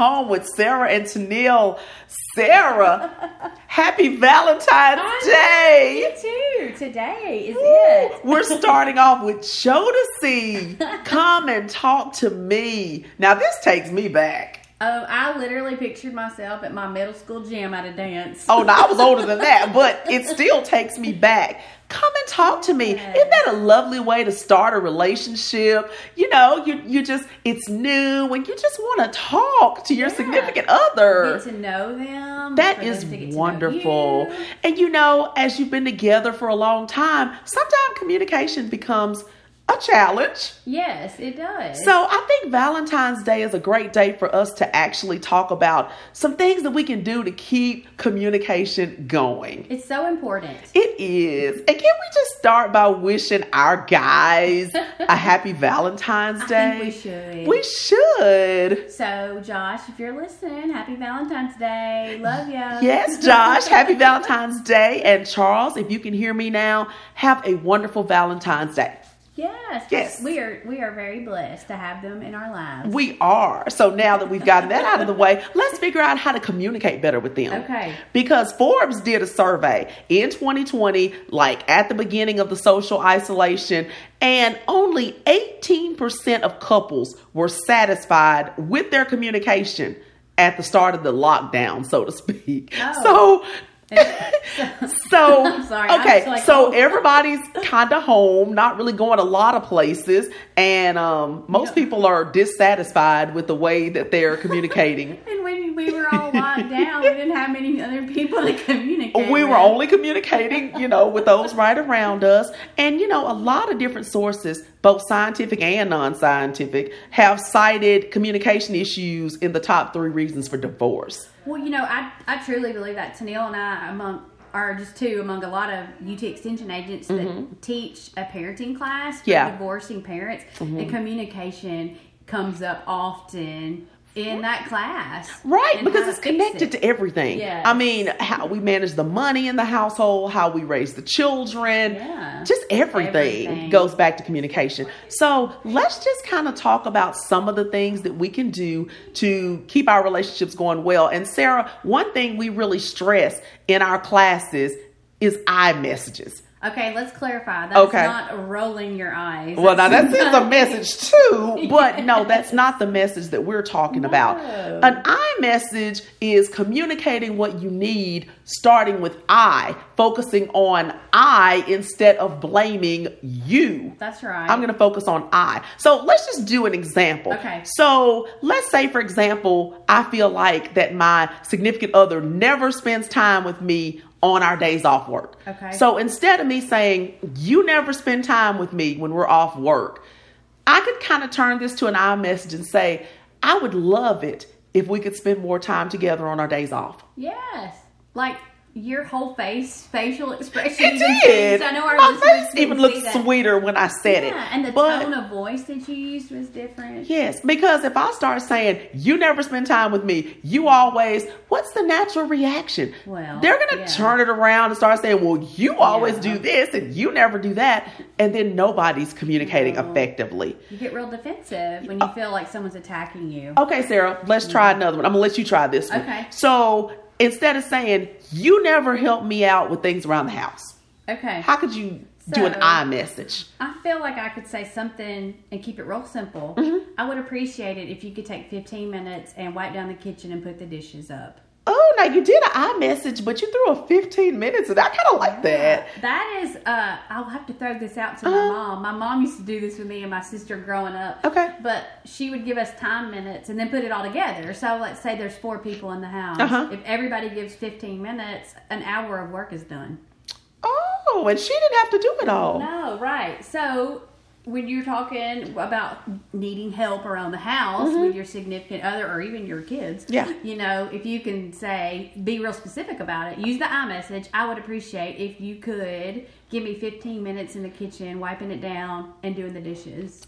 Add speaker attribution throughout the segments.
Speaker 1: home with Sarah and Tennille. Sarah, happy Valentine's Day.
Speaker 2: You too. Today is it.
Speaker 1: We're starting off with Jodeci. Come and talk to me. Now, this takes me back.
Speaker 2: Oh, I literally pictured myself at my middle school gym at a dance.
Speaker 1: Oh, no, I was older than that, but it still takes me back. Come and talk to me.
Speaker 2: Yes.
Speaker 1: Isn't that a lovely way to start a relationship? You know, you you just it's new and you just want to talk to your
Speaker 2: Yeah.
Speaker 1: significant other.
Speaker 2: Get to know them.
Speaker 1: That
Speaker 2: them
Speaker 1: is
Speaker 2: to get to know
Speaker 1: wonderful.
Speaker 2: you.
Speaker 1: And you know, as you've been together for a long time, sometimes communication becomes a challenge.
Speaker 2: Yes, it does.
Speaker 1: So I think Valentine's Day is a great day for us to actually talk about some things that we can do to keep communication going.
Speaker 2: it's so important.
Speaker 1: It is. And can we just start by wishing our guys a happy Valentine's
Speaker 2: I
Speaker 1: Day?
Speaker 2: think we should.
Speaker 1: We should.
Speaker 2: So, Josh, if you're listening, happy Valentine's Day. Love you.
Speaker 1: Yes, Josh, happy Valentine's Day. And Charles, if you can hear me now, have a wonderful Valentine's Day.
Speaker 2: Yes.
Speaker 1: Yes.
Speaker 2: We are we are very blessed to have them in our lives.
Speaker 1: We are. So now that we've gotten that out of the way, let's figure out how to communicate better with them.
Speaker 2: Okay.
Speaker 1: Because Forbes did a survey in 2020, like at the beginning of the social isolation, and only 18% of couples were satisfied with their communication at the start of the lockdown, so to speak.
Speaker 2: Oh.
Speaker 1: So so
Speaker 2: sorry,
Speaker 1: okay,
Speaker 2: like,
Speaker 1: so
Speaker 2: oh.
Speaker 1: everybody's kind of home, not really going a lot of places, and um, most
Speaker 2: Yeah.
Speaker 1: people are dissatisfied with the way that they're communicating.
Speaker 2: And when we were all locked down, we didn't have many other people to communicate.
Speaker 1: we were only communicating, you know, with those right around us. And, you know, a lot of different sources, both scientific and non scientific, have cited communication issues in the top three reasons for divorce.
Speaker 2: Well, you know, I, I truly believe that Tennille and I among are just two among a lot of UT extension agents that teach a parenting class for
Speaker 1: Yeah. Mm-hmm.
Speaker 2: divorcing parents, and communication comes up often in that class.
Speaker 1: Right, because it's connected
Speaker 2: it.
Speaker 1: to everything.
Speaker 2: Yes.
Speaker 1: I mean, how we manage the money in the household, how we raise the children,
Speaker 2: Yeah.
Speaker 1: just everything,
Speaker 2: Everything.
Speaker 1: goes back to communication. So let's just kind of talk about some of the things that we can do to keep our relationships going well. And Sarah, one thing we really stress in our classes is I messages.
Speaker 2: Okay, let's clarify. That's
Speaker 1: Okay.
Speaker 2: not rolling your eyes.
Speaker 1: Well, now that
Speaker 2: That's
Speaker 1: sends a message too, but no, that's not the message that we're talking about. An I message is communicating what you need, starting with I, focusing on I instead of blaming you.
Speaker 2: That's right.
Speaker 1: I'm going to focus on I. So let's just do an example.
Speaker 2: Okay.
Speaker 1: So let's say, for example, I feel like that my significant other never spends time with me on our days off work.
Speaker 2: Okay.
Speaker 1: So instead of me saying, you never spend time with me when we're off work, I could kind of turn this to an I message and say, I would love it if we could spend more time together on our days off.
Speaker 2: Yes. Like your whole face, facial expression.
Speaker 1: It did.
Speaker 2: I know our
Speaker 1: My face even looked sweeter when I said
Speaker 2: Yeah,
Speaker 1: it.
Speaker 2: and the
Speaker 1: But-
Speaker 2: tone of voice that you used was different.
Speaker 1: Yes, because if I start saying, you never spend time with me, you always, what's the natural reaction?
Speaker 2: Well,
Speaker 1: they're going to
Speaker 2: yeah.
Speaker 1: turn it around and start saying, well, you always
Speaker 2: Yeah.
Speaker 1: do this and you never do that. And then nobody's communicating
Speaker 2: No.
Speaker 1: effectively.
Speaker 2: You get real defensive when you uh, feel like someone's attacking you.
Speaker 1: Okay, Sarah, let's try another one. I'm going to let you try this one.
Speaker 2: Okay.
Speaker 1: So instead of saying, you never help me out with things around the house,
Speaker 2: Okay.
Speaker 1: how could you do an
Speaker 2: So-
Speaker 1: I message?
Speaker 2: I feel like I could say something and keep it real simple.
Speaker 1: Mm-hmm.
Speaker 2: I would appreciate it if you could take 15 minutes and wipe down the kitchen and put the dishes up.
Speaker 1: Oh, now you did an I message, but you threw a 15 minutes, and I kind of like that.
Speaker 2: That is, uh, I'll have to throw this out to
Speaker 1: Uh-huh.
Speaker 2: my mom. My mom used to do this with me and my sister growing up.
Speaker 1: Okay.
Speaker 2: But she would give us time minutes and then put it all together. So let's say there's four people in the house.
Speaker 1: Uh-huh.
Speaker 2: If everybody gives 15 minutes, an hour of work is done.
Speaker 1: Oh, and she didn't have to do it all.
Speaker 2: No, right. So when you're talking about needing help around the house with your significant other or even your kids,
Speaker 1: Mm-hmm. Yeah.
Speaker 2: you know, if you can say, be real specific about it, use the I message. I would appreciate if you could give me 15 minutes in the kitchen, wiping it down and doing the dishes.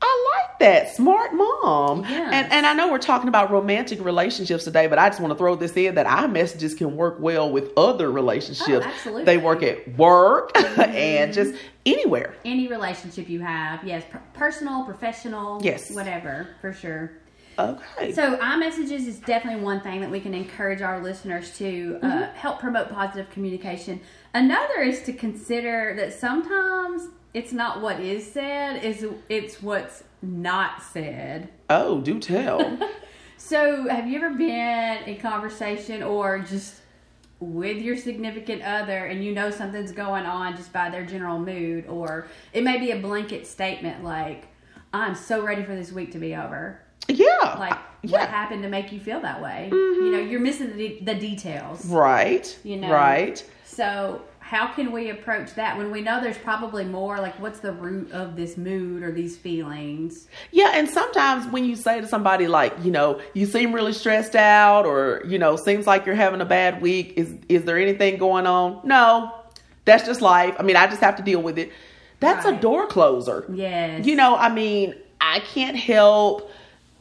Speaker 1: I like that. Smart mom.
Speaker 2: Yes.
Speaker 1: And and I know we're talking about romantic relationships today, but I just want to throw this in that our messages can work well with other relationships.
Speaker 2: Oh, absolutely.
Speaker 1: They work at work and just anywhere.
Speaker 2: Any relationship you have, yes, per- personal, professional,
Speaker 1: Yes.
Speaker 2: whatever, for sure.
Speaker 1: Okay.
Speaker 2: So I messages is definitely one thing that we can encourage our listeners to uh,
Speaker 1: Mm-hmm.
Speaker 2: help promote positive communication. Another is to consider that sometimes it's not what is said, is it's what's not said.
Speaker 1: oh, do tell.
Speaker 2: So, have you ever been in conversation or just with your significant other and you know something's going on just by their general mood, or it may be a blanket statement like, I'm so ready for this week to be over.
Speaker 1: yeah.
Speaker 2: Like,
Speaker 1: yeah.
Speaker 2: what happened to make you feel that way? You mm-hmm. know, you're missing the, de- the details.
Speaker 1: Right.
Speaker 2: You know.
Speaker 1: Right.
Speaker 2: So, how can we approach that when we know there's probably more? Like, what's the root of this mood or these feelings?
Speaker 1: Yeah, and sometimes when you say to somebody like, you know, you seem really stressed out or, you know, seems like you're having a bad week, is is there anything going on? No. That's just life. I mean, I just have to deal with it. That's a door closer.
Speaker 2: yeah
Speaker 1: You know, I mean, I can't help,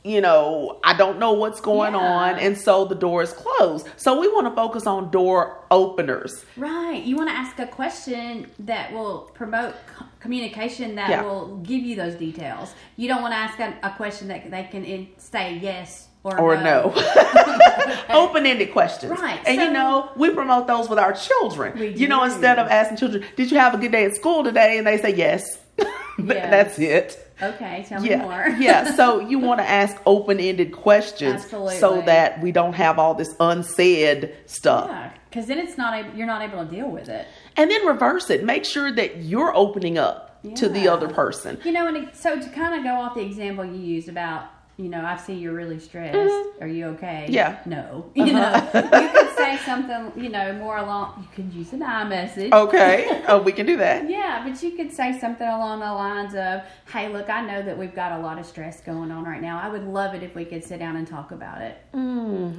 Speaker 1: you know, I don't know what's going
Speaker 2: Yeah.
Speaker 1: on and so the door is closed. So we want to focus on door openers.
Speaker 2: Right. You want to ask a question that will promote communication that
Speaker 1: Yeah.
Speaker 2: will give you those details. You don't want to ask a, a question that they can in, say yes or,
Speaker 1: or no. Open-ended questions.
Speaker 2: Right,
Speaker 1: And
Speaker 2: so-
Speaker 1: you know, we promote those with our children.
Speaker 2: We
Speaker 1: You know, instead of asking children, "Did you have a good day at school today?" and they say yes.
Speaker 2: Yes.
Speaker 1: That's it.
Speaker 2: Okay, tell me
Speaker 1: Yeah.
Speaker 2: more.
Speaker 1: yeah. So you want to ask open-ended questions so that we don't have all this unsaid stuff.
Speaker 2: Yeah, because then it's not a, you're not able to deal with it.
Speaker 1: And then reverse it. Make sure that you're opening up to the other person.
Speaker 2: You know, and it, so to kind of go off the example you used about, you know, I see you're really stressed. Are you okay?
Speaker 1: Mm-hmm. Yeah.
Speaker 2: No. You know, you could say something, you know, more along. You could use an I message.
Speaker 1: Okay. oh, we can do that.
Speaker 2: Yeah, but you could say something along the lines of, "Hey, look, I know that we've got a lot of stress going on right now. I would love it if we could sit down and talk about it."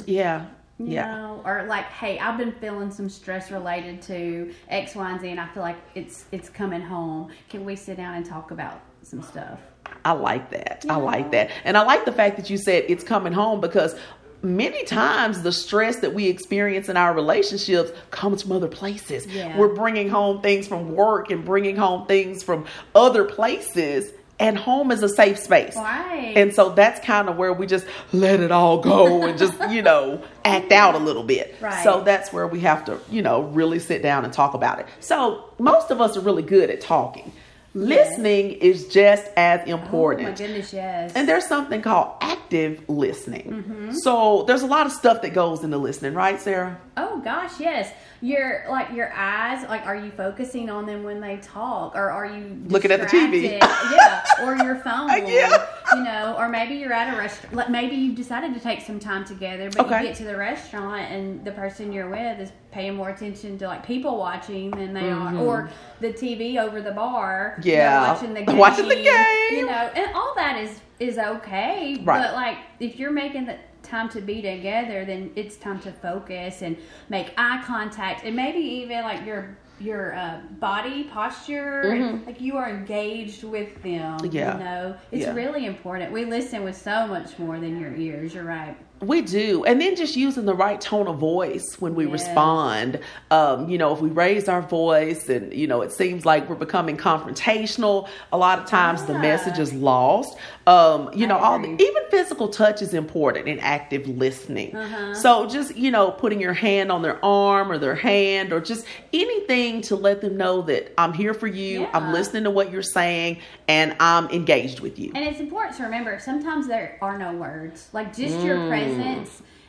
Speaker 1: Yeah.
Speaker 2: You
Speaker 1: Yeah.
Speaker 2: know, or like, "Hey, I've been feeling some stress related to X, Y, and Z, and I feel like it's it's coming home. Can we sit down and talk about some stuff?"
Speaker 1: I like that. I like that. And I like the fact that you said it's coming home because many times the stress that we experience in our relationships comes from other places.
Speaker 2: Yeah.
Speaker 1: We're bringing home things from work and bringing home things from other places. And home is a safe space.
Speaker 2: Right.
Speaker 1: And so that's kind of where we just let it all go and just, you know, act out a little bit.
Speaker 2: Right.
Speaker 1: So that's where we have to, you know, really sit down and talk about it. So most of us are really good at talking. Listening is just as important.
Speaker 2: Oh my goodness, yes.
Speaker 1: And there's something called active listening. Mm-hmm. So there's a lot of stuff that goes into listening, right, Sarah?
Speaker 2: oh gosh, yes. Your like your eyes, like are you focusing on them when they talk, or are you
Speaker 1: Looking at the TV.
Speaker 2: yeah, or your phone.
Speaker 1: Yeah.
Speaker 2: You know, or maybe you're at a restaurant. Like maybe you've decided to take some time together, but
Speaker 1: Okay.
Speaker 2: you get to the restaurant and the person you're with is paying more attention to like people watching than they are, or the TV over the bar.
Speaker 1: Mm-hmm. Yeah.
Speaker 2: watching the game.
Speaker 1: Watching the game.
Speaker 2: You know, and all that is is okay.
Speaker 1: Right.
Speaker 2: But like if you're making the time to be together, then it's time to focus and make eye contact, and maybe even like your your uh, body posture, and, like you are engaged with them.
Speaker 1: Mm-hmm. Yeah.
Speaker 2: You know, it's
Speaker 1: Yeah.
Speaker 2: really important. We listen with so much more than your ears. You're right.
Speaker 1: We do. And then just using the right tone of voice when we
Speaker 2: Yes.
Speaker 1: respond. Um, you know, if we raise our voice and, you know, it seems like we're becoming confrontational, a lot of times the message is lost. Um, you
Speaker 2: I
Speaker 1: know, all the, even physical touch is important in active listening.
Speaker 2: Uh-huh.
Speaker 1: So just, you know, putting your hand on their arm or their hand or just anything to let them know that I'm here for you, I'm listening to what you're saying, and I'm engaged with you.
Speaker 2: And it's important to remember sometimes there are no words. Like just your presence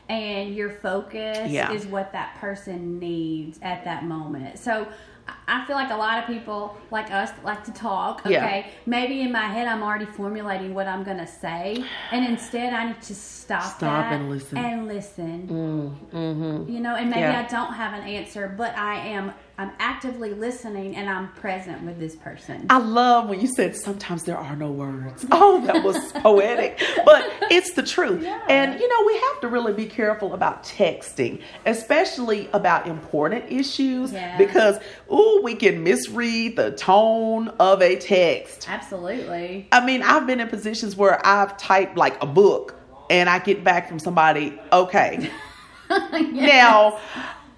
Speaker 2: and your focus
Speaker 1: Mm. Yeah.
Speaker 2: is what that person needs at that moment. So I- feel like a lot of people like us like to talk. Okay.
Speaker 1: Yeah.
Speaker 2: Maybe in my head I'm already formulating what I'm gonna say. And instead I need to stop,
Speaker 1: Stop
Speaker 2: that
Speaker 1: and listen.
Speaker 2: And listen. You know, and maybe
Speaker 1: Yeah.
Speaker 2: I don't have an answer, but I am I'm actively listening and I'm present with this person.
Speaker 1: I love when you said sometimes there are no words. Oh, that was poetic. But it's the truth.
Speaker 2: Yeah.
Speaker 1: And you know, we have to really be careful about texting, especially about important issues
Speaker 2: Yeah.
Speaker 1: because ooh, we can misread the tone of a text.
Speaker 2: Absolutely.
Speaker 1: I mean, I've been in positions where I've typed like a book and I get back from somebody, okay. Now,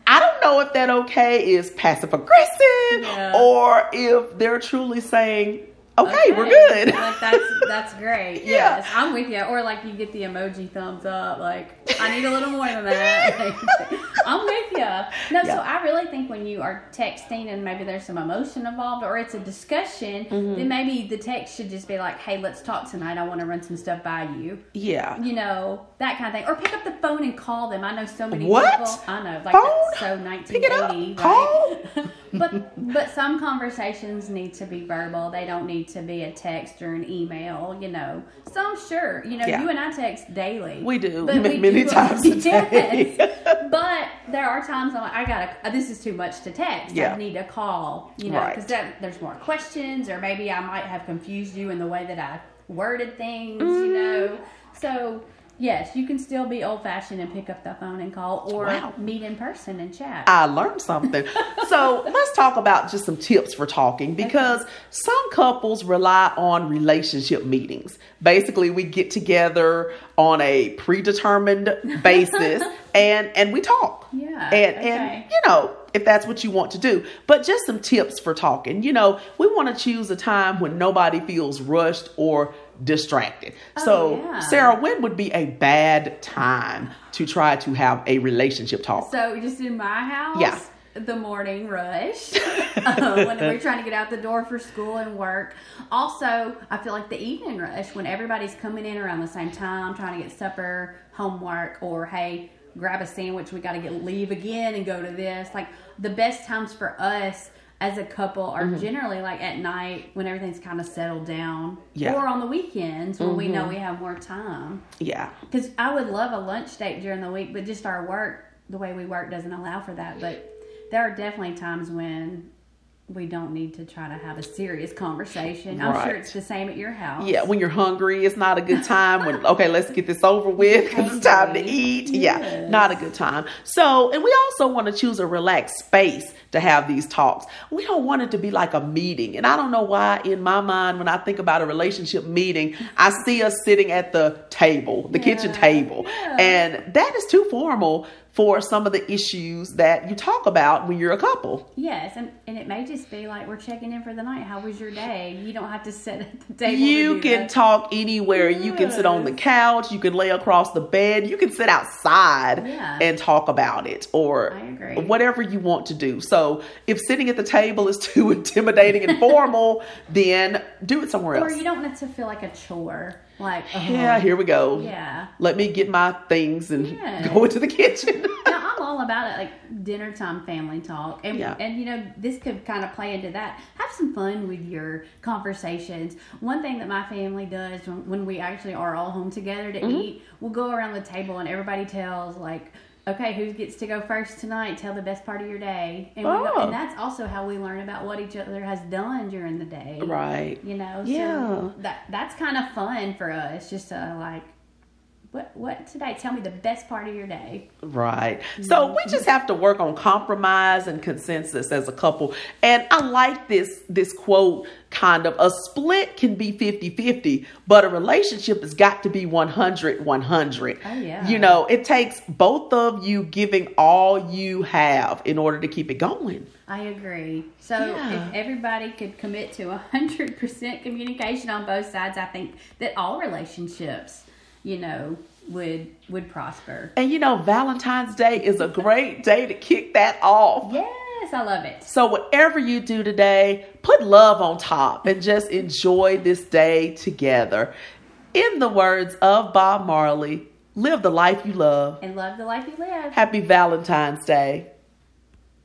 Speaker 1: I don't know if that okay is passive aggressive
Speaker 2: Yeah.
Speaker 1: or if they're truly saying, okay, we're good.
Speaker 2: Like that's that's great.
Speaker 1: Yeah.
Speaker 2: Yes, I'm with you. Or like you get the emoji thumbs up. Like I need a little more than that. I'm with you. No, so I really think when you are texting and maybe there's some emotion involved or it's a discussion,
Speaker 1: Mm-hmm.
Speaker 2: then maybe the text should just be like, "Hey, let's talk tonight. I want to run some stuff by you."
Speaker 1: yeah.
Speaker 2: You know that kind of thing. Or pick up the phone and call them. I know so many
Speaker 1: What?
Speaker 2: people. I know, like
Speaker 1: Phone?
Speaker 2: that's so
Speaker 1: Pick it up.
Speaker 2: 1980,
Speaker 1: Call?
Speaker 2: Right? but but some conversations need to be verbal. They don't need to be a text or an email. You know, some sure. You know,
Speaker 1: Yeah.
Speaker 2: you and I text daily.
Speaker 1: We do
Speaker 2: But
Speaker 1: m-
Speaker 2: we
Speaker 1: many
Speaker 2: do-
Speaker 1: times a day.
Speaker 2: Yes. but there are times I'm like, I gotta. This is too much to text.
Speaker 1: Yeah.
Speaker 2: I need a call. You know,
Speaker 1: Right.
Speaker 2: because there's more questions, or maybe I might have confused you in the way that I worded things.
Speaker 1: Mm-hmm.
Speaker 2: You know, so. Yes, you can still be old fashioned and pick up the phone and call or
Speaker 1: Wow.
Speaker 2: meet in person and chat.
Speaker 1: I learned something. so let's talk about just some tips for talking because some couples rely on relationship meetings. Basically, we get together on a predetermined basis and and we talk.
Speaker 2: Yeah,
Speaker 1: And
Speaker 2: okay.
Speaker 1: and you know, if that's what you want to do. But just some tips for talking. You know, we want to choose a time when nobody feels rushed or distracted. so,
Speaker 2: yeah.
Speaker 1: Sarah, when would be a bad time to try to have a relationship talk?
Speaker 2: So just in my house,
Speaker 1: Yeah.
Speaker 2: the morning rush uh, when we're trying to get out the door for school and work. Also, I feel like the evening rush when everybody's coming in around the same time, trying to get supper, homework, or hey, grab a sandwich. We got to get leave again and go to this. Like the best times for us. As a couple, are
Speaker 1: Mm-hmm.
Speaker 2: generally like at night when everything's kind of settled down,
Speaker 1: Yeah. Mm-hmm.
Speaker 2: or on the weekends when we know we have more time.
Speaker 1: yeah.
Speaker 2: Because I would love a lunch date during the week, but just our work, the way we work, doesn't allow for that. But there are definitely times when we don't need to try to have a serious conversation. I'm sure it's the same at your house.
Speaker 1: Yeah, when you're hungry, it's not a good time. When okay, let's get this over with because it's time to eat. Yeah, not a good time. So, and we also want to choose a relaxed space to have these talks. We don't want it to be like a meeting. And I don't know why, in my mind, when I think about a relationship meeting, I see us sitting at the table, the kitchen table,
Speaker 2: Yeah.
Speaker 1: and that is too formal for some of the issues that you talk about when you're a couple.
Speaker 2: Yes, and, and it may just be like we're checking in for the night. How was your day? You don't have to sit at the table.
Speaker 1: You can
Speaker 2: that.
Speaker 1: talk anywhere. You can sit on the couch. You can lay across the bed. You can sit outside
Speaker 2: Yeah.
Speaker 1: and talk about it or
Speaker 2: I agree.
Speaker 1: whatever you want to do. So if sitting at the table is too intimidating and formal, then do it somewhere
Speaker 2: Or
Speaker 1: else.
Speaker 2: Or you don't want it to feel like a chore. Like, oh,
Speaker 1: Yeah, here we go.
Speaker 2: Yeah.
Speaker 1: Let me get my things and go into the kitchen.
Speaker 2: now I'm all about it, like dinner time family talk, and
Speaker 1: Yeah.
Speaker 2: and you know this could kind of play into that. Have some fun with your conversations. One thing that my family does when, when we actually are all home together to
Speaker 1: Mm-hmm.
Speaker 2: eat, we'll go around the table and everybody tells like. Okay, who gets to go first tonight? Tell the best part of your day, and, we go,
Speaker 1: Oh.
Speaker 2: and that's also how we learn about what each other has done during the day.
Speaker 1: right.
Speaker 2: You know,
Speaker 1: Yeah.
Speaker 2: so that that's kind of fun for us. Just to like, what what today? Tell me the best part of your day.
Speaker 1: Right. So mm-hmm. we just have to work on compromise and consensus as a couple. And I like this this quote kind of a split can be 50-50, but a relationship has got to be 100 100.
Speaker 2: Oh, yeah.
Speaker 1: You know, it takes both of you giving all you have in order to keep it going.
Speaker 2: I agree. So
Speaker 1: Yeah.
Speaker 2: if everybody could commit to hundred percent communication on both sides, I think that all relationships, you know, would would prosper.
Speaker 1: And you know, Valentine's Day is a great day to kick that off.
Speaker 2: Yes, I love it.
Speaker 1: So, whatever you do today, put love on top and just enjoy this day together. In the words of Bob Marley, live the life you love.
Speaker 2: And love the life you live.
Speaker 1: Happy Valentine's Day.